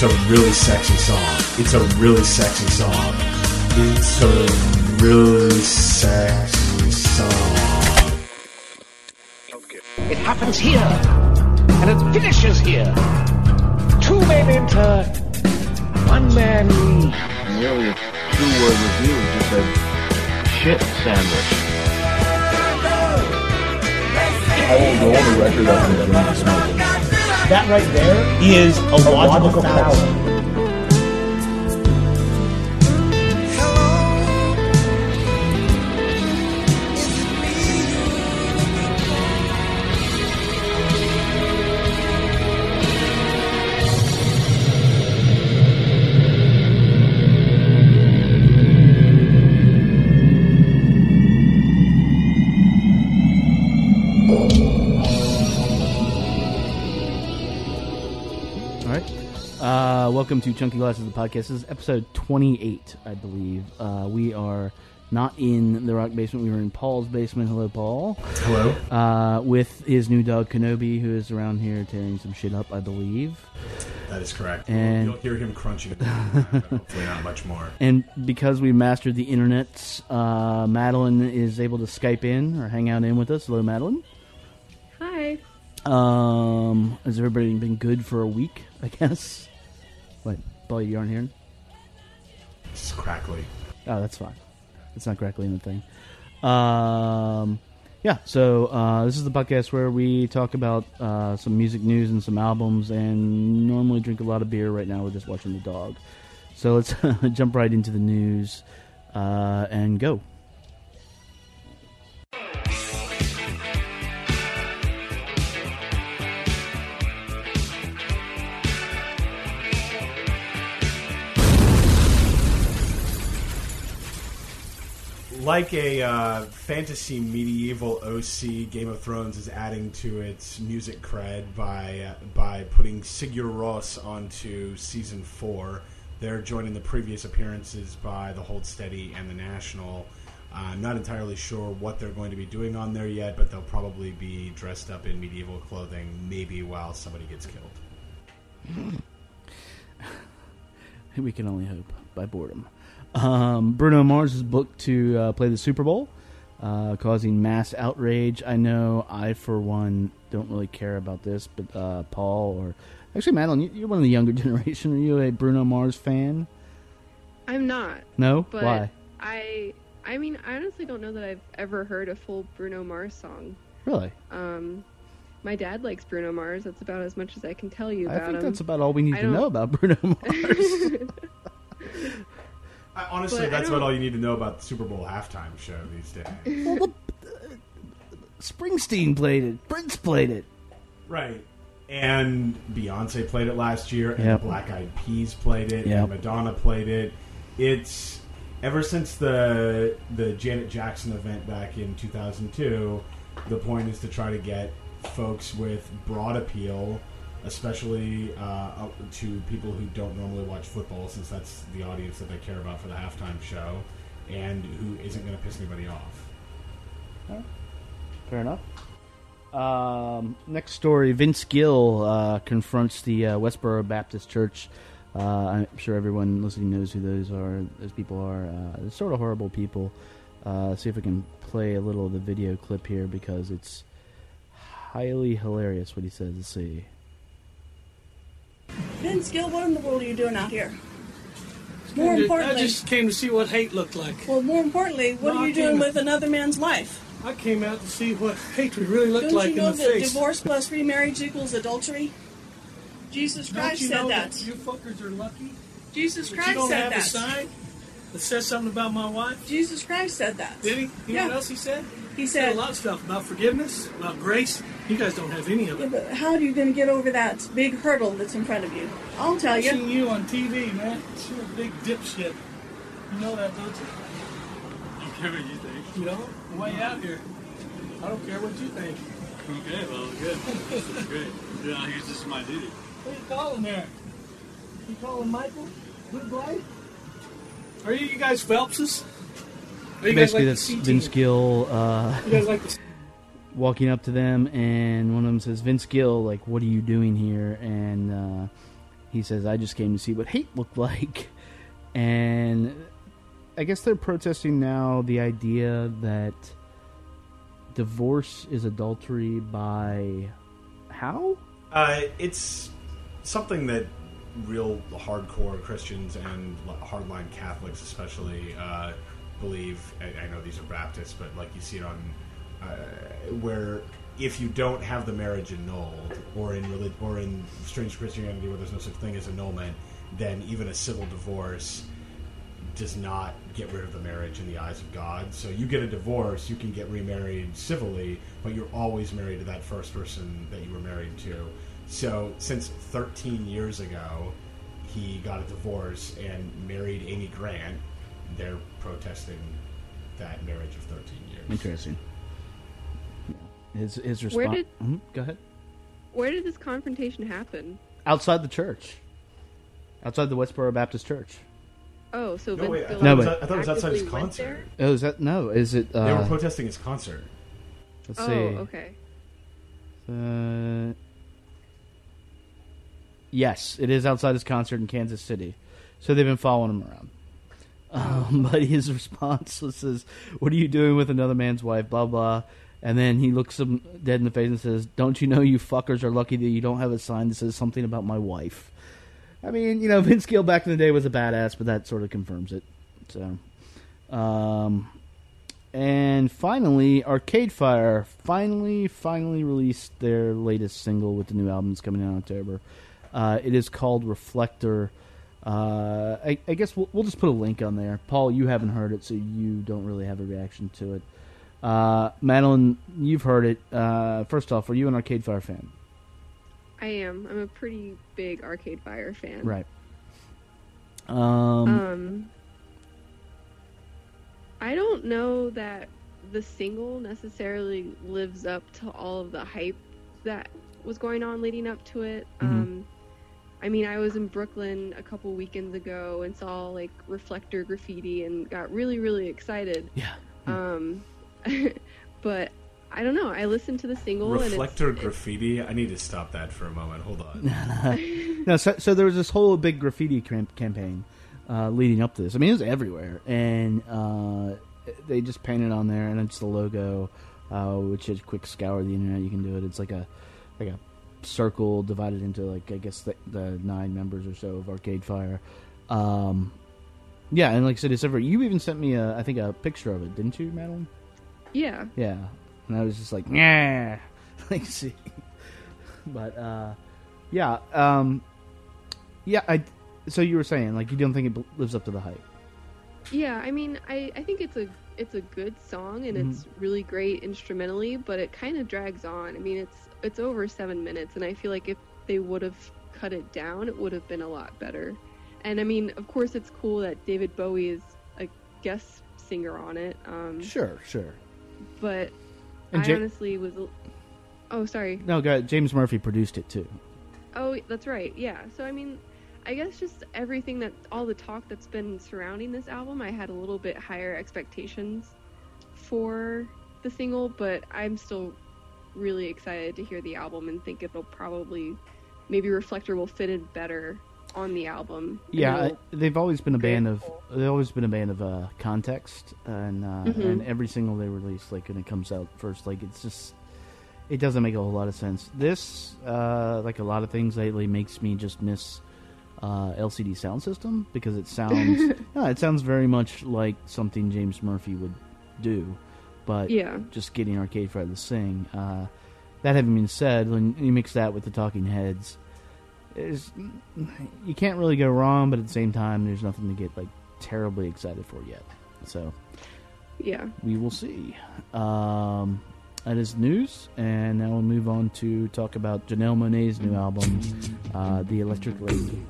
It's a really sexy song. It's a really sexy song. It's a really sexy song. It happens here, and it finishes here. Two men enter, one man leaves. Nearly a two-word review just a shit sandwich. I will go on the record that I'm enjoying smoking. That right there is a, logical, fallacy. All welcome to Chunky Glasses, the podcast. This is episode 28, I believe. Uh, we are not in the rock basement. We were in Paul's basement. Hello, Paul. Hello? Uh, with his new dog, Kenobi, who is around here tearing some shit up, I believe. That is correct. And- You'll hear him crunching. Hopefully not much more. And because we mastered the internet, uh, Madeline is able to Skype in or hang out in with us. Hello, Madeline. Hi. Um, has everybody been good for a week? I guess. What, Paul? You aren't hearing? It's crackly. Oh, that's fine. It's not crackly in the thing. Um, yeah. So uh, this is the podcast where we talk about uh, some music news and some albums, and normally drink a lot of beer. Right now, we're just watching the dog. So let's jump right into the news uh, and go. Like a uh, fantasy medieval OC, Game of Thrones is adding to its music cred by uh, by putting Sigur Rós onto season four. They're joining the previous appearances by the Hold Steady and the National. Uh, not entirely sure what they're going to be doing on there yet, but they'll probably be dressed up in medieval clothing, maybe while somebody gets killed. We can only hope by boredom. Um, Bruno Mars is booked to uh, play the Super Bowl, uh, causing mass outrage. I know I, for one, don't really care about this, but uh, Paul or actually Madeline, you- you're one of the younger generation. Are you a Bruno Mars fan? I'm not, No, but why? I I mean, I honestly don't know that I've ever heard a full Bruno Mars song. Really? Um my dad likes Bruno Mars. That's about as much as I can tell you I about think him. that's about all we need I to don't- know about Bruno Mars. Uh, honestly, But that's about all you need to know about the Super Bowl halftime show these days. well, the, uh, Springsteen played it. Prince played it. Right. And Beyonce played it last year, and Yep. Black Eyed Peas played it, Yep. and Madonna played it. It's ever since the the Janet Jackson event back in 2002. The point is to try to get folks with broad appeal, especially uh, to people who don't normally watch football, since that's the audience that they care about for the halftime show, and who isn't going to piss anybody off. Fair enough. Um, next story: Vince Gill uh, confronts the uh, Westboro Baptist Church. Uh, I'm sure everyone listening knows who those are. Those people are uh, they're sort of horrible people. Uh, see if we can play a little of the video clip here because it's highly hilarious what he says. Let's see. Vince Gill, what in the world are you doing out here? More importantly, I just came to see what hate looked like. well, more importantly, what No, are you doing came- with another man's life? I came out to see what hatred really looked Don't like you know in the that face. divorce plus remarriage equals adultery? Jesus Don't Christ you said know that. You fuckers are lucky. Jesus that you Christ don't said have a sign that says something about my wife. Jesus Christ said that. Did he? You Yeah. know what else he said? He said said, a lot of stuff about forgiveness, about grace. You guys don't have any of yeah, it. but how are you going to get over that big hurdle that's in front of you? I'll tell I've you. seen you on TV, man. You're a big dipshit. You know that, don't you? I don't care what you think. You know, way out here. I don't care what you think. Okay, well, good. This is great. Yeah, here's just my duty. What are you calling there? You calling Michael? Good boy? Are you, you guys Phelpses? Are you guys Basically, like that's Vince? Gill uh, You guys like the walking up to them, and one of them says, "Vince Gill, like, what are you doing here?" And uh, he says, "I just came to see what hate looked like," and I guess they're protesting now the idea that divorce is adultery by how? Uh, it's something that real hardcore Christians and hardline Catholics, especially, uh, believe. I, I know these are Baptists, but like you see it on uh, where if you don't have the marriage annulled, or in relig- or in strange Christianity where there's no such thing as annulment, then even a civil divorce does not get rid of the marriage in the eyes of God. So you get a divorce, you can get remarried civilly, but you're always married to that first person that you were married to. So since 13 years ago, he got a divorce and married Amy Grant. They're protesting that marriage of 13 years. Interesting. His his response. Where did- Mhm, Go ahead. Where did this confrontation happen? Outside the church. Outside the Westboro Baptist Church. Oh, so No, Vince wait, I Gill thought, it was, I thought it was outside his concert. there? Oh, is that no? Is it? Uh, They were protesting his concert. let's Oh, see. okay. Uh, yes, it is outside his concert in Kansas City. So they've been following him around. Um, but his response was, says, "What are you doing with another man's wife?" Blah blah. And then he looks him dead in the face and says, "Don't you know you fuckers are lucky that you don't have a sign that says something about my wife?" I mean, you know, Vince Gill back in the day was a badass, but that sort of confirms it. So, um, and finally, Arcade Fire finally, finally released their latest single with the new album that's coming out in October. Uh, it is called Reflector. Uh, I, I guess we'll, we'll just put a link on there. Paul, you haven't heard it, so you don't really have a reaction to it. Uh, Madeline, you've heard it. Uh, first off, are you an Arcade Fire fan? I am. I'm a pretty big Arcade Fire fan. Right. Um, Um, I don't know that the single necessarily lives up to all of the hype that was going on leading up to it. Mhm. Um, I mean, I was in Brooklyn a couple weekends ago and saw like reflector graffiti and got really, really excited. Yeah. Um, but I don't know. I listened to the single Reflector and it's, graffiti. I need to stop that for a moment. Hold on. no, so, so there was this whole big graffiti cam- campaign uh, leading up to this. I mean, it was everywhere, and uh, they just painted on there, and it's the logo, uh, which is quick scour the internet. You can do it. It's like a like a circle divided into like I guess the, the nine members or so of Arcade Fire. Um, yeah, and like I said, it's ever. You even sent me a I think a picture of it, didn't you, Madeline? yeah. Yeah, and I was just like, yeah, like see, but uh, yeah, um, yeah. I so you were saying like you don't think it lives up to the hype? Yeah, I mean, I, I think it's a it's a good song and it's really great instrumentally, but it kind of drags on. I mean, it's it's over seven minutes, and I feel like if they would have cut it down, it would have been a lot better. And I mean, of course, it's cool that David Bowie is a guest singer on it. Um, Sure, sure. but And I Ja- honestly was. Oh, sorry. No, go ahead. James Murphy produced it too. Oh, that's right. Yeah. So I mean, I guess just everything that all the talk that's been surrounding this album, I had a little bit higher expectations for the single, but I'm still really excited to hear the album and think it'll probably maybe Reflector will fit in better on the album. Yeah, it'll- they've always been a band of they've always been a band of uh, context, and uh, Mhm. and every single they release, like when it comes out first, like it's just it doesn't make a whole lot of sense. This, uh, like a lot of things lately, makes me just miss uh, LCD Soundsystem because it sounds no, it sounds very much like something James Murphy would do, but Yeah. just getting Arcade Fire to sing. Uh, that having been said, when you mix that with the Talking Heads, is you can't really go wrong, but at the same time, there's nothing to get like terribly excited for yet. So yeah. we will see. Um, that is news, and now we'll move on to talk about Janelle Monae's new album, uh, "The Electric Lady."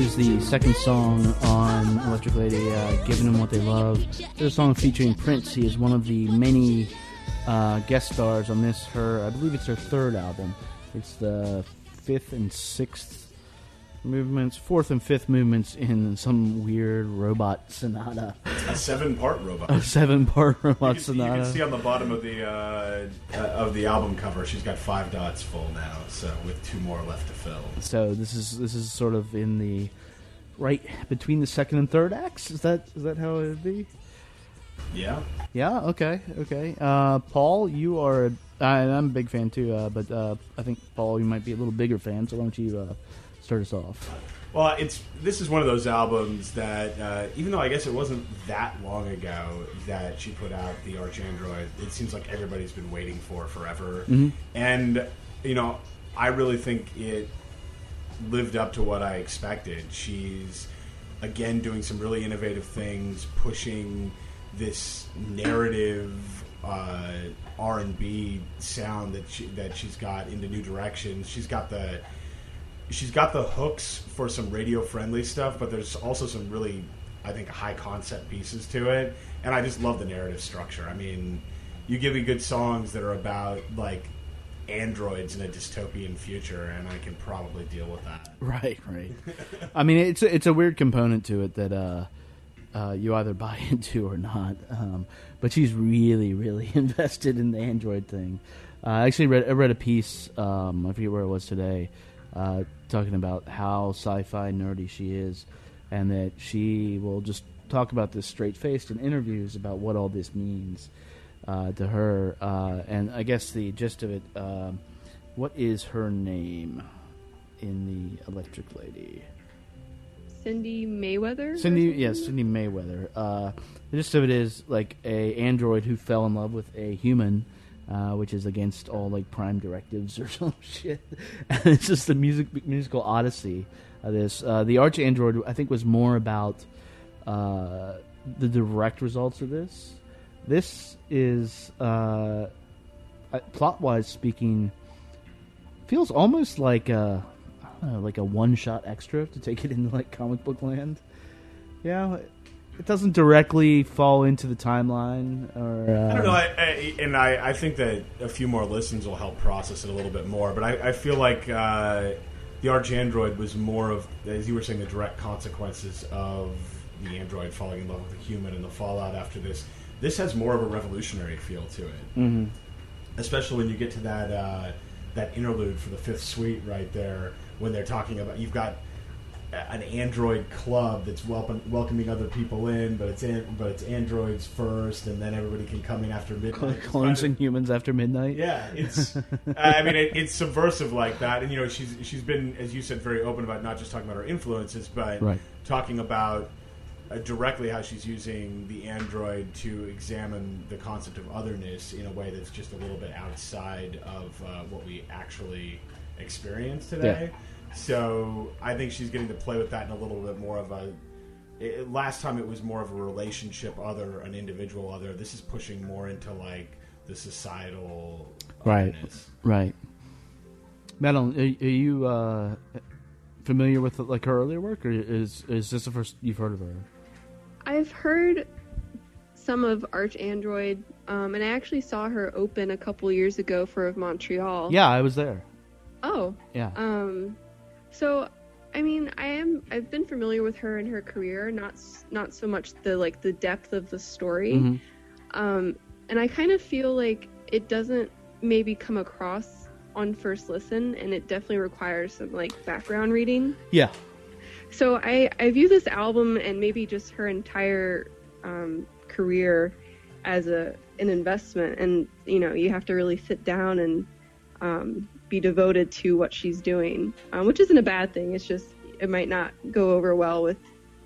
Is the second song on Electric Lady, uh, "Giving Them What They Love." It's a song featuring Prince. He is one of the many uh, guest stars on this. Her, I believe it's her third album. It's the fifth and sixth movements, fourth and fifth movements in some weird robot sonata. A seven-part robot. A seven-part robot You can, see, you can see on the bottom of the uh, uh, of the album cover, she's got five dots full now, so with two more left to fill. So this is this is sort of in the right between the second and third acts. Is that is that how it would be? Yeah. Yeah. Okay. Okay. Uh, Paul, you are. I, I'm a big fan too, uh, but uh, I think Paul, you might be a little bigger fan. So why don't you uh, start us off? Well, it's this is one of those albums that, uh, even though I guess it wasn't that long ago that she put out the Arch Android, it seems like everybody's been waiting for forever. Mhm. And you know, I really think it lived up to what I expected. She's again doing some really innovative things, pushing this narrative uh, R and B sound that she, that she's got into new directions. She's got the she's got the hooks for some radio friendly stuff, but there's also some really, I think, high concept pieces to it. And I just love the narrative structure. I mean, you give me good songs that are about like androids in a dystopian future, and I can probably deal with that. Right. Right. I mean, it's a, it's a weird component to it that uh, uh, you either buy into or not. Um, but she's really, really invested in the Android thing. Uh, I actually read I read a piece. Um, I forget where it was today, uh, talking about how sci-fi nerdy she is, and that she will just talk about this straight faced in interviews about what all this means uh, to her. Uh, and I guess the gist of it. Um, what is her name in the Electric Lady? Cindi Mayweather. Cindi, yes, Cindi Mayweather. Uh, the gist of it is like a android who fell in love with a human, uh, which is against all like prime directives or some shit. It's just the music musical odyssey of this. Uh, the Arch Android, I think, was more about uh, the direct results of this. This is uh, plot wise speaking, feels almost like a know, like a one shot extra to take it into like comic book land. Yeah, it doesn't directly fall into the timeline or. Uh, I don't know, I, I, and I, I think that a few more listens will help process it a little bit more. But I, I feel like uh, the Arch Android was more of, as you were saying, the direct consequences of the android falling in love with a human and the fallout after this. This has more of a revolutionary feel to it, Mhm. especially when you get to that uh, that interlude for the fifth suite right there when they're talking about you've got an android club that's welcome, welcoming other people in, but it's an, but it's androids first, and then everybody can come in after midnight. Clones and humans after midnight. Yeah, it's. I mean, it, it's subversive like that, and you know, she's she's been, as you said, very open about not just talking about her influences, but Right. talking about uh, directly how she's using the android to examine the concept of otherness in a way that's just a little bit outside of uh, what we actually experience today. So I think she's getting to play with that in a little bit more of a. It, last time it was more of a relationship other, an individual other. This is pushing more into like the societal Right, right. Madeline, are, are you uh, familiar with like her earlier work, or is is this the first you've heard of her? I've heard some of Arch Android, um, and I actually saw her open a couple years ago for Montreal. Yeah, I was there. Oh. Yeah. Um, so, I mean, I am. I've been familiar with her and her career, not not so much the like the depth of the story. Mhm. Um, and I kind of feel like it doesn't maybe come across on first listen, and it definitely requires some like background reading. Yeah, So I, I view this album and maybe just her entire um, career as a an investment, and you know you have to really sit down and um, be devoted to what she's doing, um, which isn't a bad thing. It's just it might not go over well with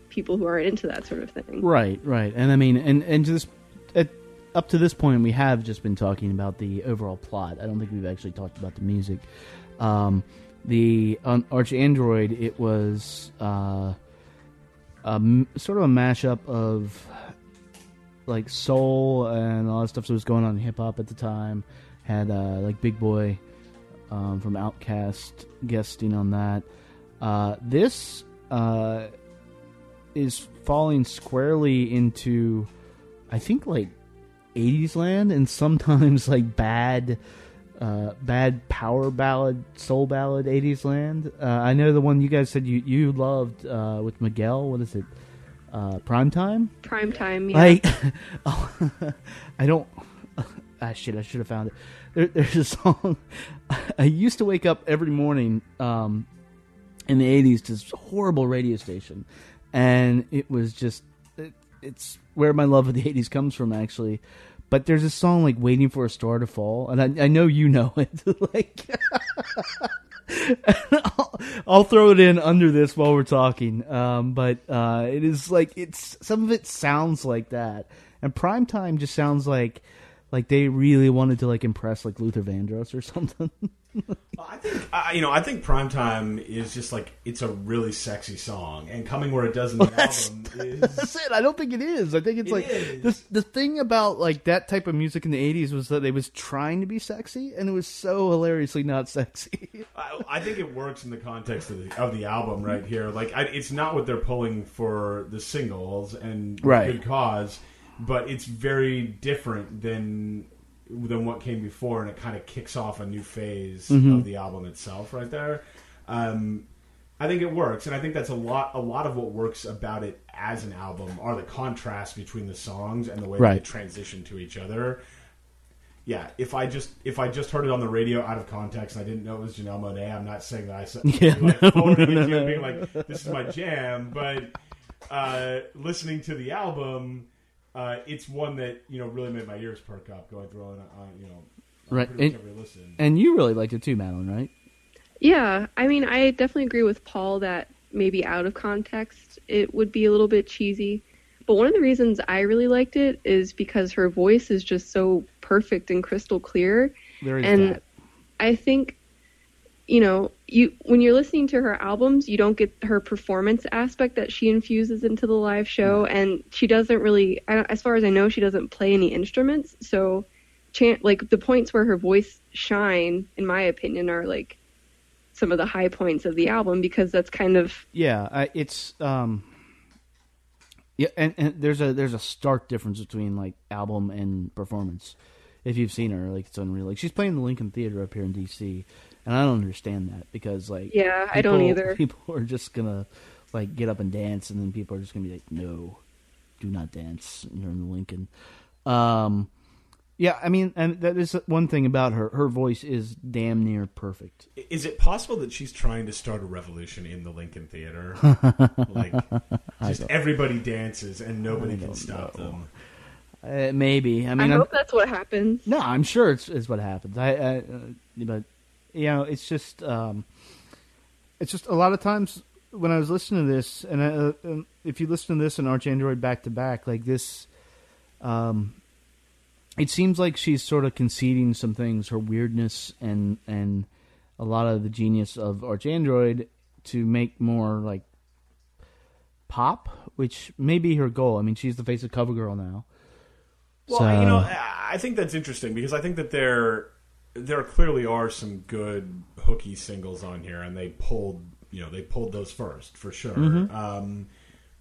people who aren't into that sort of thing. Right, right, and I mean, and and just at, up to this point, we have just been talking about the overall plot. I don't think we've actually talked about the music. Um, the Arch Android, it was uh, a sort of a mashup of like soul and all of stuff that was going on in hip hop at the time. Had uh, like Big Boi um, from OutKast guesting on that. Uh, this uh, is falling squarely into, I think, like 80s land and sometimes like bad. Uh, bad power ballad, soul ballad, 80s land. Uh, I know the one you guys said you, you loved uh, with Miguel. What is it? Uh, Primetime? Prime time. Yeah. Like, oh, I don't. Ah, shit! I should have found it. There, there's a song. I used to wake up every morning um, in the '80s to this horrible radio station, and it was just. It, it's where my love of the '80s comes from, actually. But there's a song like "Waiting for a Star to Fall," and I, I know you know it. like, I'll, I'll throw it in under this while we're talking. Um, but uh, it is like it's some of it sounds like that, and primetime just sounds like like they really wanted to like impress like Luther Vandross or something. I think I, you know. I think "Primetime" is just like it's a really sexy song, and coming where it does in the That's- album is. That's it. I don't think it is. I think it's It like is. the the thing about like that type of music in the '80s was that it was trying to be sexy, and it was so hilariously not sexy. I, I think it works in the context of the of the album right here. Like, I, it's not what they're pulling for the singles, and Right. good cause, but it's very different than than what came before, and it kind of kicks off a new phase Mhm. of the album itself right there. Um, I think it works, and I think that's a lot. A lot of what works about it as an album are the contrast between the songs and the way Right. they transition to each other. Yeah, if I just if I just heard it on the radio out of context and I didn't know it was Janelle Monae, I'm not saying that I said Yeah, like, no, no, you no, being like, "This is my jam." But uh, listening to the album, uh, it's one that you know really made my ears perk up going through on, on you know right, and, every listen. and you really liked it too, Madeline, right? Yeah, I mean, I definitely agree with Paul that maybe out of context it would be a little bit cheesy. But one of the reasons I really liked it is because her voice is just so perfect and crystal clear. There is and that. I think, you know, you when you're listening to her albums, you don't get her performance aspect that she infuses into the live show, and she doesn't really, as far as I know, she doesn't play any instruments. So, chan like the points where her voice shine, in my opinion, are like some of the high points of the album because that's kind of Yeah, I, it's um, yeah, and, and there's a there's a stark difference between like album and performance. If you've seen her, like it's unreal. Like she's playing the Lincoln Theater up here in D.C., and I don't understand that because like Yeah, I don't either. People are just gonna like get up and dance, and then people are just gonna be like, no, do not dance. You're in the Lincoln. Um, yeah, I mean, and that is one thing about her. Her voice is damn near perfect. Is it possible that she's trying to start a revolution in the Lincoln Theater? like, just everybody dances and nobody can stop know. them. Uh, maybe. I I, mean, I'm- hope that's what happens. No, I'm sure it's, it's what happens. I, I uh, but you know, it's just um, it's just a lot of times when I was listening to this, and uh, um, if you listen to this and Arch Android back to back, like this, um, it seems like she's sort of conceding some things, her weirdness and and a lot of the genius of Arch Android to make more like pop, which may be her goal. I mean, she's the face of CoverGirl now. Well, So- you know, I I think that's interesting because I think that there there clearly are some good hooky singles on here, and they pulled you know they pulled those first for sure. Mhm. Um,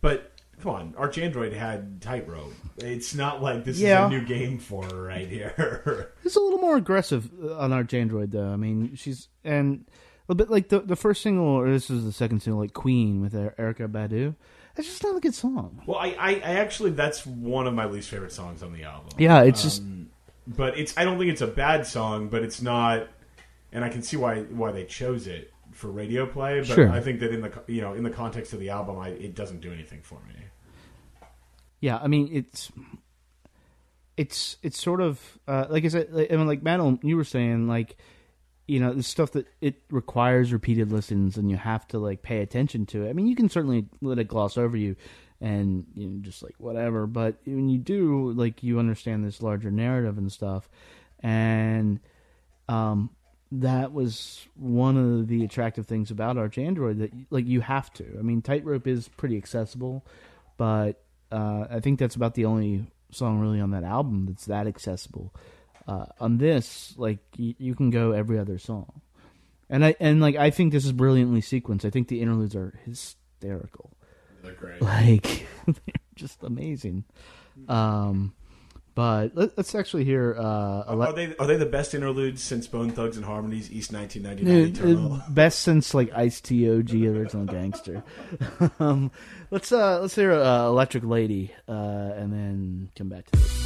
but come on, Arch Android had Tightrope. It's not like this Yeah. is a new game for her right here. It's a little more aggressive uh, on Arch Android, though. I mean, she's and a bit like the the first single, or this is the second single, like Queen with Er- Erykah Badu. It's just not a good song. well, I, I, I actually that's one of my least favorite songs on the album. Yeah, it's just- Um, but it's I don't think it's a bad song, but it's not, and I can see why why they chose it for radio play. But Sure. I think that in the you know in the context of the album, I, it doesn't do anything for me. Yeah, I mean, it's it's it's sort of uh, like I said. Like, I mean, like Madeline, you were saying, like you know, the stuff that it requires repeated listens, and you have to like pay attention to it. I mean, you can certainly let it gloss over you, and you know, just like whatever. But when you do, like, you understand this larger narrative and stuff, and um, that was one of the attractive things about Arch Android that like you have to. I mean, Tightrope is pretty accessible, but uh, I think that's about the only song really on that album that's that accessible. Uh, on this, like y- you can go every other song, and I and like I think this is brilliantly sequenced. I think the interludes are hysterical they're great. Like they're just amazing. Um, but let, us actually hear. Uh, ele- are they are they the best interludes since Bone Thugs and Harmonies East 1999 Best since like Ice T O G Original Gangster. um, let's uh, let's hear uh, Electric Lady uh, and then come back to this.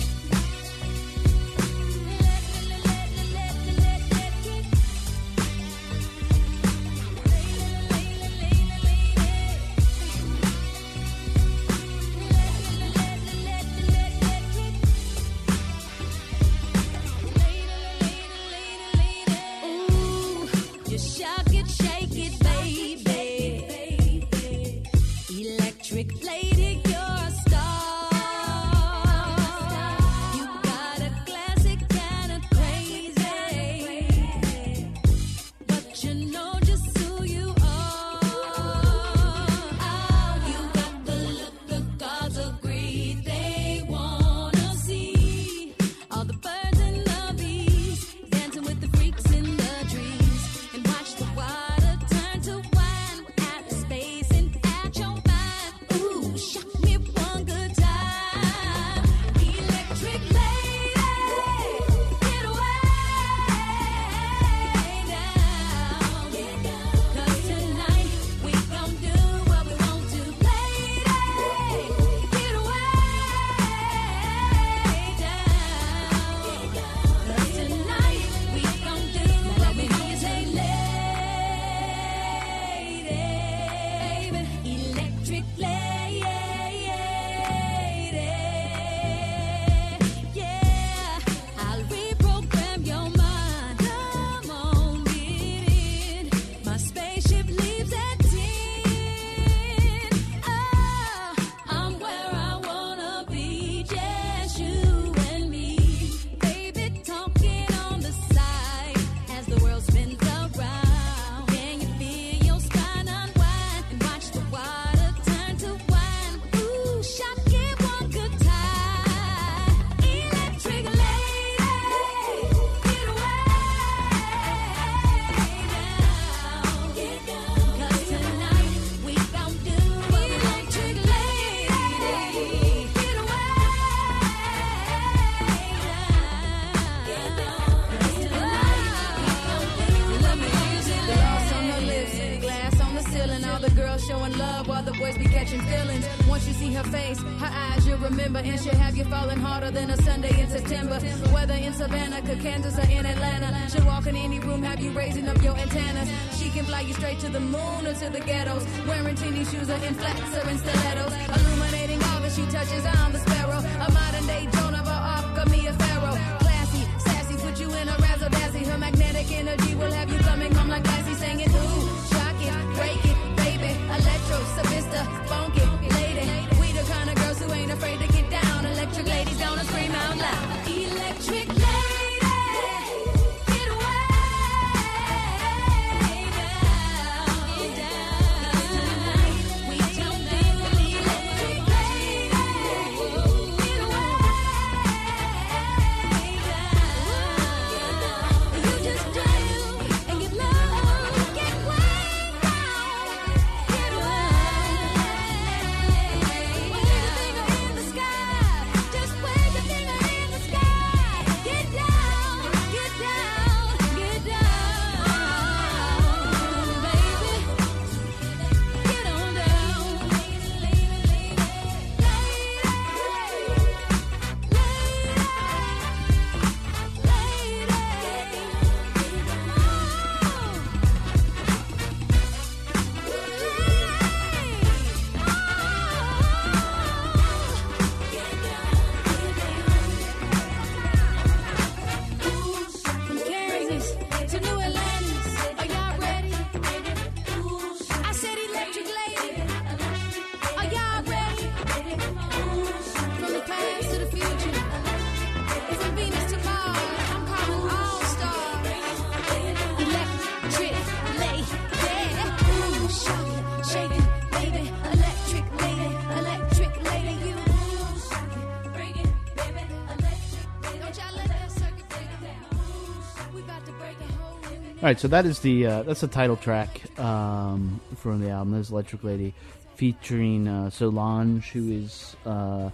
Right, so that is the uh, that's the title track um, from the album. That's Electric Lady, featuring uh, Solange, who is uh,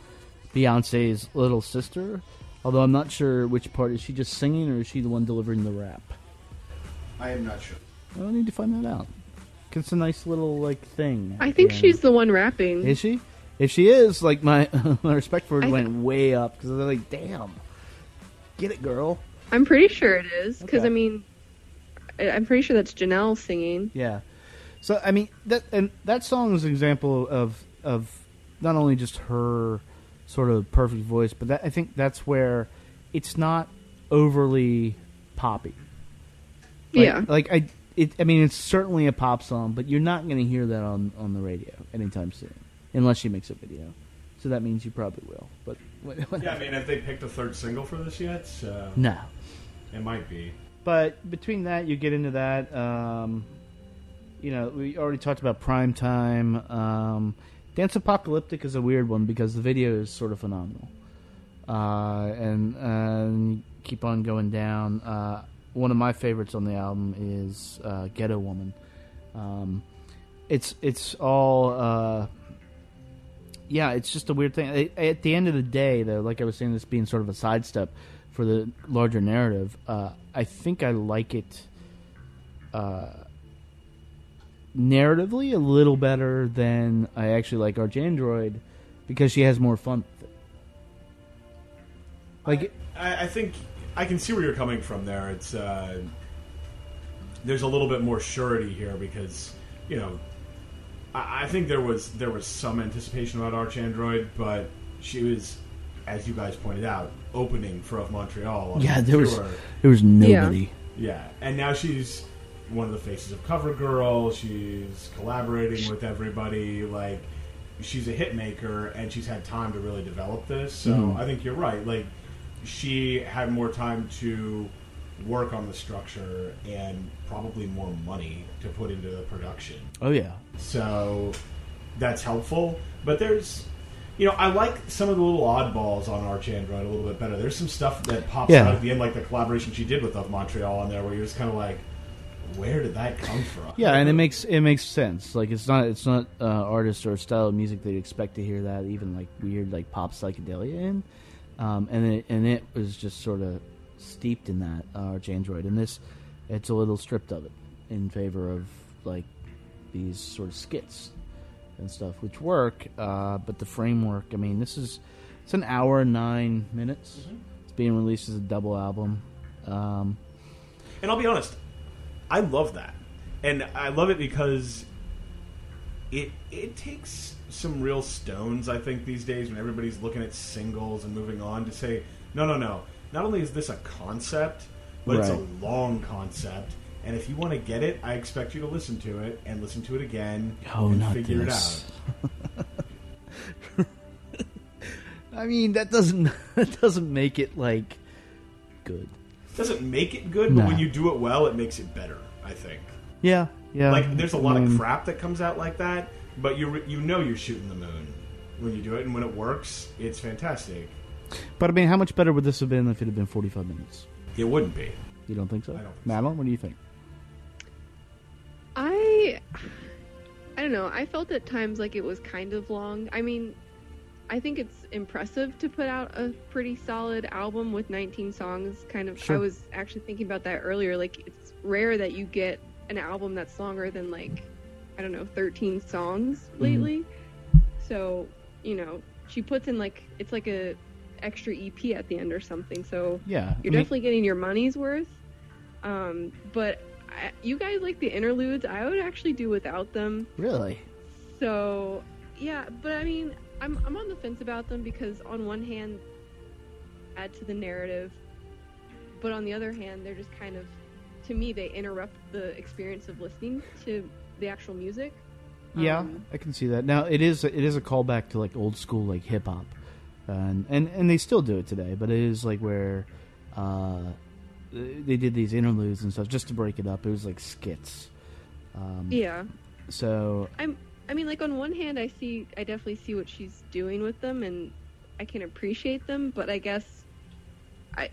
Beyonce's little sister. Although I'm not sure which part is she just singing or is she the one delivering the rap. I am not sure. I need to find that out. 'Cause It's a nice little like thing. I think Yeah. she's the one rapping. Is she? If she is, like my my respect for her I went way up because they're like, damn, get it, girl. I'm pretty sure it is because Okay. I mean, I- I'm pretty sure that's Janelle singing. Yeah. So I mean that and that song is an example of of not only just her sort of perfect voice, but that I think that's where it's not overly poppy. Like, Yeah. Like I it I mean it's certainly a pop song, but you're not going to hear that on on the radio anytime soon unless she makes a video. So that means you probably will. But whatever. Yeah, I mean, have they picked a third single for this yet? So No. It might be. But between that, you get into that. Um, you know, we already talked about prime time. Um, Dance Apocalyptic is a weird one because the video is sort of phenomenal, uh, and and keep on going down. Uh, one of my favorites on the album is uh, Ghetto Woman. Um, it's it's all. Uh, yeah, it's just a weird thing. At- the end of the day, though, like I was saying, this being sort of a sidestep for the larger narrative, uh, I think I like it uh, narratively a little better than I actually like Arch Android because she has more fun. Like, I, I think I can see where you're coming from there. It's uh, there's a little bit more surety here because you know I, I think there was there was some anticipation about Arch Android, but she was, as you guys pointed out, opening for of Montreal. on Yeah, the there was- there was nobody. Yeah, and now she's one of the faces of CoverGirl. She's collaborating with everybody. Like she's a hit maker, and she's had time to really develop this. So Mhm. I think you're right. Like she had more time to work on the structure and probably more money to put into the production. oh yeah, So that's helpful. But there's, you know, I like some of the little oddballs on Arch Android a little bit better. There's some stuff that pops Yeah. out at the end, like the collaboration she did with Of Montreal on there, where you're just kind of like, where did that come from? yeah, and it makes it makes sense. Like it's not it's not uh, artist or style of music that you expect to hear that even like weird like pop psychedelia in, um, and it and it was just sort of steeped in that uh, Arch Android, and this it's a little stripped of it in favor of like these sort of skits and stuff, which work. Uh, but the framework, I mean, this is it's an hour and nine minutes. It's being released as a double album. Um, And I'll be honest, I love that, and I love it because it it takes some real stones. I think these days when everybody's looking at singles and moving on to say, no, no, no. Not only is this a concept, but it's a long concept. And if you want to get it, I expect you to listen to it and listen to it again Oh, and figure this. it out. I mean, that doesn't that doesn't make it like good. doesn't make it good, but when you do it well, it makes it better. I think. Yeah, yeah. Like there's a lot mean, of crap that comes out like that, but you re- you know you're shooting the moon when you do it, and when it works, it's fantastic. But I mean, how much better would this have been if it had been 45 minutes? It wouldn't be. You don't think so? I don't think Madeline, what do you think? I don't know. I felt at times like it was kind of long. I mean, I think it's impressive to put out a pretty solid album with 19 songs. Kind of Sure. I was actually thinking about that earlier. Like it's rare that you get an album that's longer than like I don't know, 13 songs lately. So, you know, she puts in like it's like a extra EP at the end or something. So, Yeah, you're I mean- definitely getting your money's worth. Um, but I, you guys like the interludes. I would actually do without them. Really? So, yeah, but I mean, I'm I'm on the fence about them because on one hand, add to the narrative, but on the other hand, they're just kind of, to me, they interrupt the experience of listening to the actual music. Yeah, Um, I can see that. Now it is it is a callback to like old school like hip hop, and and and they still do it today. But it is like where uh, they did these interludes and stuff just to break it up. It was like skits. Um, yeah. So I'm I mean like on one hand I see I definitely see what she's doing with them and I can appreciate them, but I guess I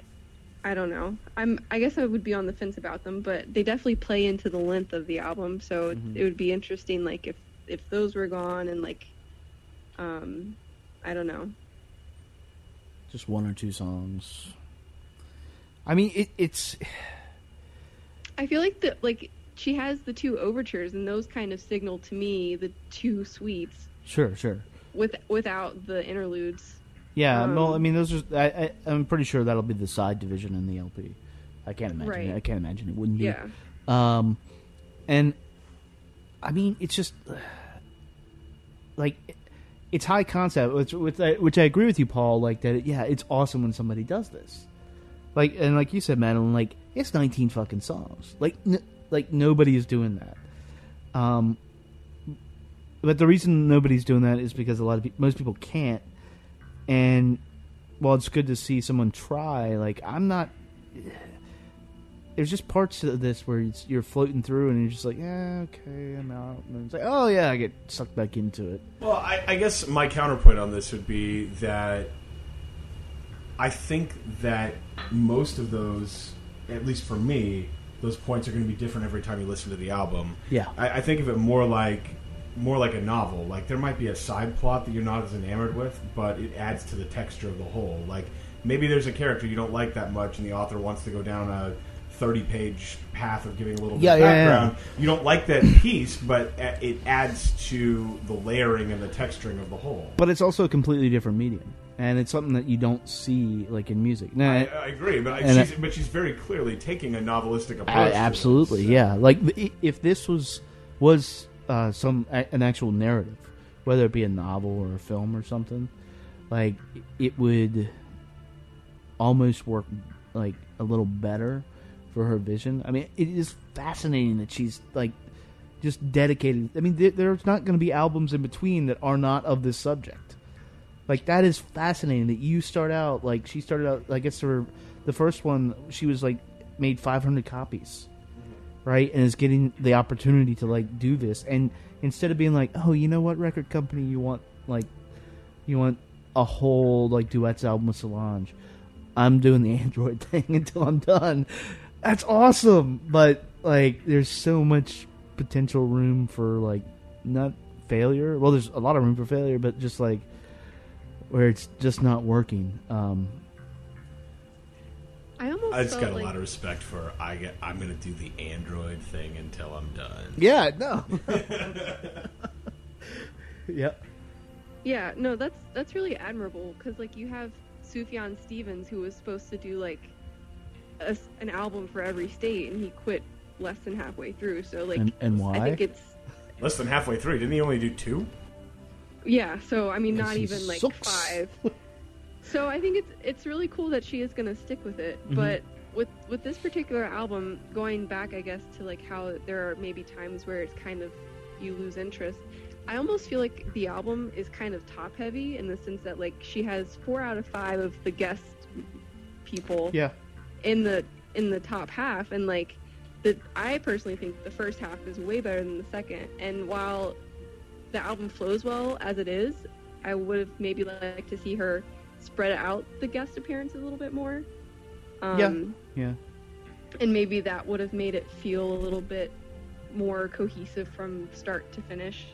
I don't know. I'm I guess I would be on the fence about them, but they definitely play into the length of the album, so Mhm. it would be interesting like if if those were gone and like um I don't know. Just one or two songs. I mean, it, it's I feel like the like she has the two overtures and those kind of signal to me the two suites sure, sure. with without the interludes. Yeah, Um, well, I mean, those are. I, I, I'm pretty sure that'll be the side division in the LP. I can't imagine. Right. It. I can't imagine it wouldn't be. Yeah. Um, and I mean, it's just like it's high concept, which, which, I, which I agree with you, Paul. Like that. Yeah, it's awesome when somebody does this. Like and like you said, Madeline. Like it's 19 fucking songs. Like n- like nobody is doing that. Um, but the reason nobody's doing that is because a lot of people, most people can't. And while it's good to see someone try, like I'm not. There's just parts of this where you're floating through and you're just like, yeah, okay, I'm out. And it's like, oh yeah, I get sucked back into it. Well, I, I guess my counterpoint on this would be that I think that most of those, at least for me, those points are going to be different every time you listen to the album. Yeah. I, I think of it more like more like a novel. Like there might be a side plot that you're not as enamored with, but it adds to the texture of the whole. Like maybe there's a character you don't like that much, and the author wants to go down a 30 page path of giving a little Yeah, bit of yeah, yeah. background. You don't like that piece, but it adds to the layering and the texturing of the whole. But it's also a completely different medium, and it's something that you don't see like in music. Now, I, I agree, but I, she's, but she's very clearly taking a novelistic approach. I, absolutely, yeah. Like if this was was uh, some an actual narrative, whether it be a novel or a film or something, like it would almost work like a little better for her vision. I mean, it is fascinating that she's like just dedicated. I mean, there, there's not going to be albums in between that are not of this subject. Like that is fascinating that you start out like she started out. I guess her the first one she was like made 500 copies, right? And is getting the opportunity to like do this. And instead of being like, oh, you know what record company you want like you want a whole like duets album with Solange. I'm doing the Android thing until I'm done. That's awesome, but like there's so much potential room for like not failure. Well, there's a lot of room for failure, but just like where it's just not working. Um, I almost I just got like a lot of respect for I get. I'm going to do the Android thing until I'm done. Yeah, no. yep. Yeah, no, that's that's really admirable because like you have Sufjan Stevens who was supposed to do like a s an album for every state and he quit less than halfway through. So like, And- and I think it's Less than halfway through. Didn't he only do two? Yeah. So I mean, not even like sucks. five. so I think it's it's really cool that she is gonna stick with it, Mhm. but. With, with this particular album, going back, I guess, to like how there are maybe times where it's kind of you lose interest. I almost feel like the album is kind of top heavy in the sense that like she has four out of five of the guest people Yeah. in the in the top half and like the I personally think the first half is way better than the second and while the album flows well as it is I would have maybe liked to see her spread out the guest appearances a little bit more um, yeah. Yeah. and maybe that would have made it feel a little bit more cohesive from start to finish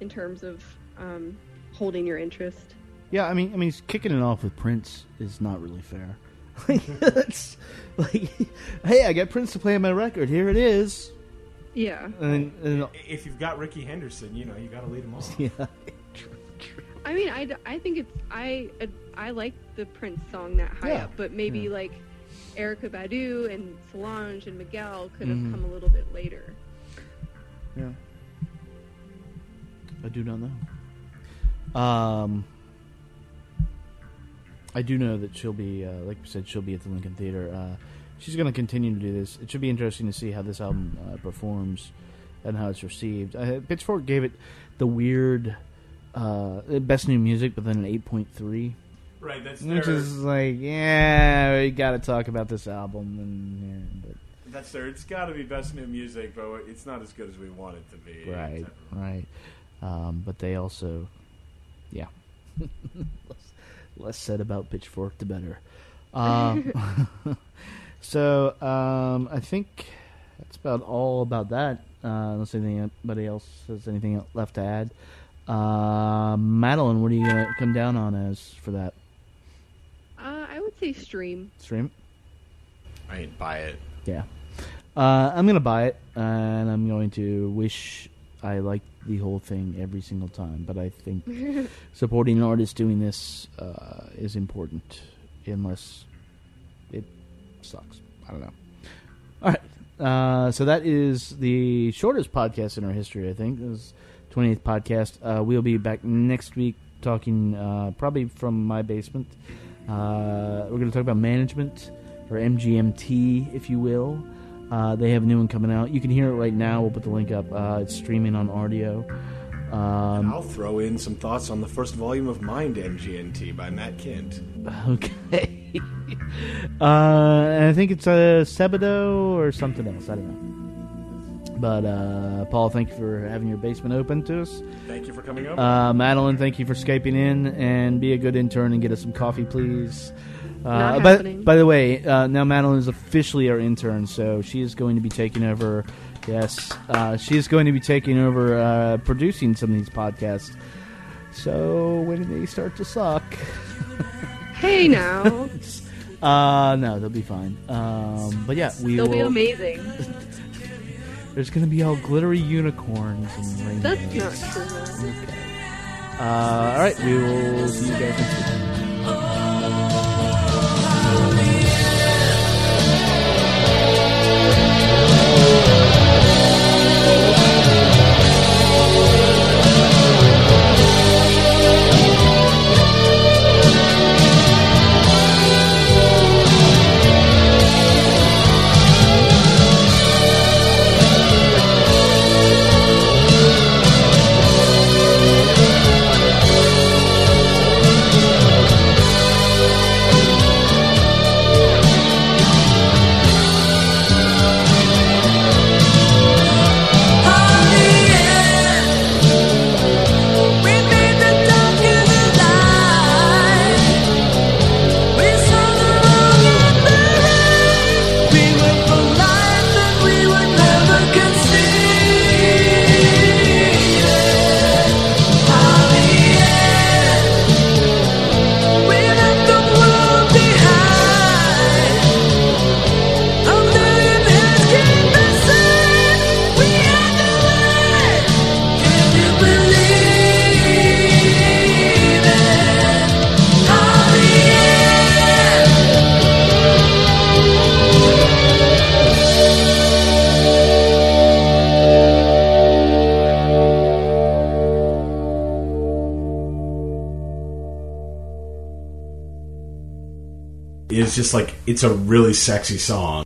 in terms of um, holding your interest Yeah, I mean, I mean, kicking it off with Prince is not really fair. Like, like, hey, I got Prince to play on my record. Here it is. Yeah And, and If you've got Rickey Henderson, you know you got to lead him off. yeah, I mean, I, I think it's I I like the Prince song that high Yeah. up, but maybe Yeah. like Erykah Badu and Solange and Miguel could have Mhm. come a little bit later. yeah. I do not know. Um, I do know that she'll be, uh, like we said, she'll be at the Lincoln Theater. Uh, she's going to continue to do this. It should be interesting to see how this album uh, performs and how it's received. Uh, Pitchfork gave it the weird uh, best new music, but then an eight point three. Right, that's which their- is like, yeah, we got to talk about this album, and yeah, but That's there. It's got to be best new music, but it's not as good as we want it to be. Right, right. Um, but they also, yeah. less, less said about Pitchfork, the better. Uh, so um, I think that's about all about that. Uh, unless anybody else has anything left to add. Uh, Madeline, what are you gonna come down on as for that Uh, I would say stream. stream? I ain't buy it. Yeah. Uh, I'm gonna buy it, and I'm going to wish I liked the whole thing every single time. But I think supporting an artist doing this uh, is important, unless it sucks. I don't know. All right. Uh, so that is the shortest podcast in our history. I think it was 28th podcast. Uh, we'll be back next week talking uh, probably from my basement. Uh, we're going to talk about management or MGMT, if you will. Uh, they have a new one coming out. You can hear it right now. We'll put the link up. Uh, it's streaming on audio. Um, I'll throw in some thoughts on the first volume of Mind MGMT by Matt Kindt. Okay. uh, and I think it's a Sebadoh or something else. I don't know. But uh, Paul, thank you for having your basement open to us. Thank you for coming over. Uh, Madeline, thank you for skyping in and be a good intern and get us some coffee, please. Uh, Not by, by the way, uh, now Madeline is officially our intern, so she is going to be taking over. Yes, uh, she is going to be taking over uh, producing some of these podcasts. So when they start to suck, Hey now. uh, no, they'll be fine. Um, but yeah, we They'll will. be amazing. There's to be all glittery unicorns and rainbows. That's not true. Uh, all right, we will see you guys next week. It's a really sexy song.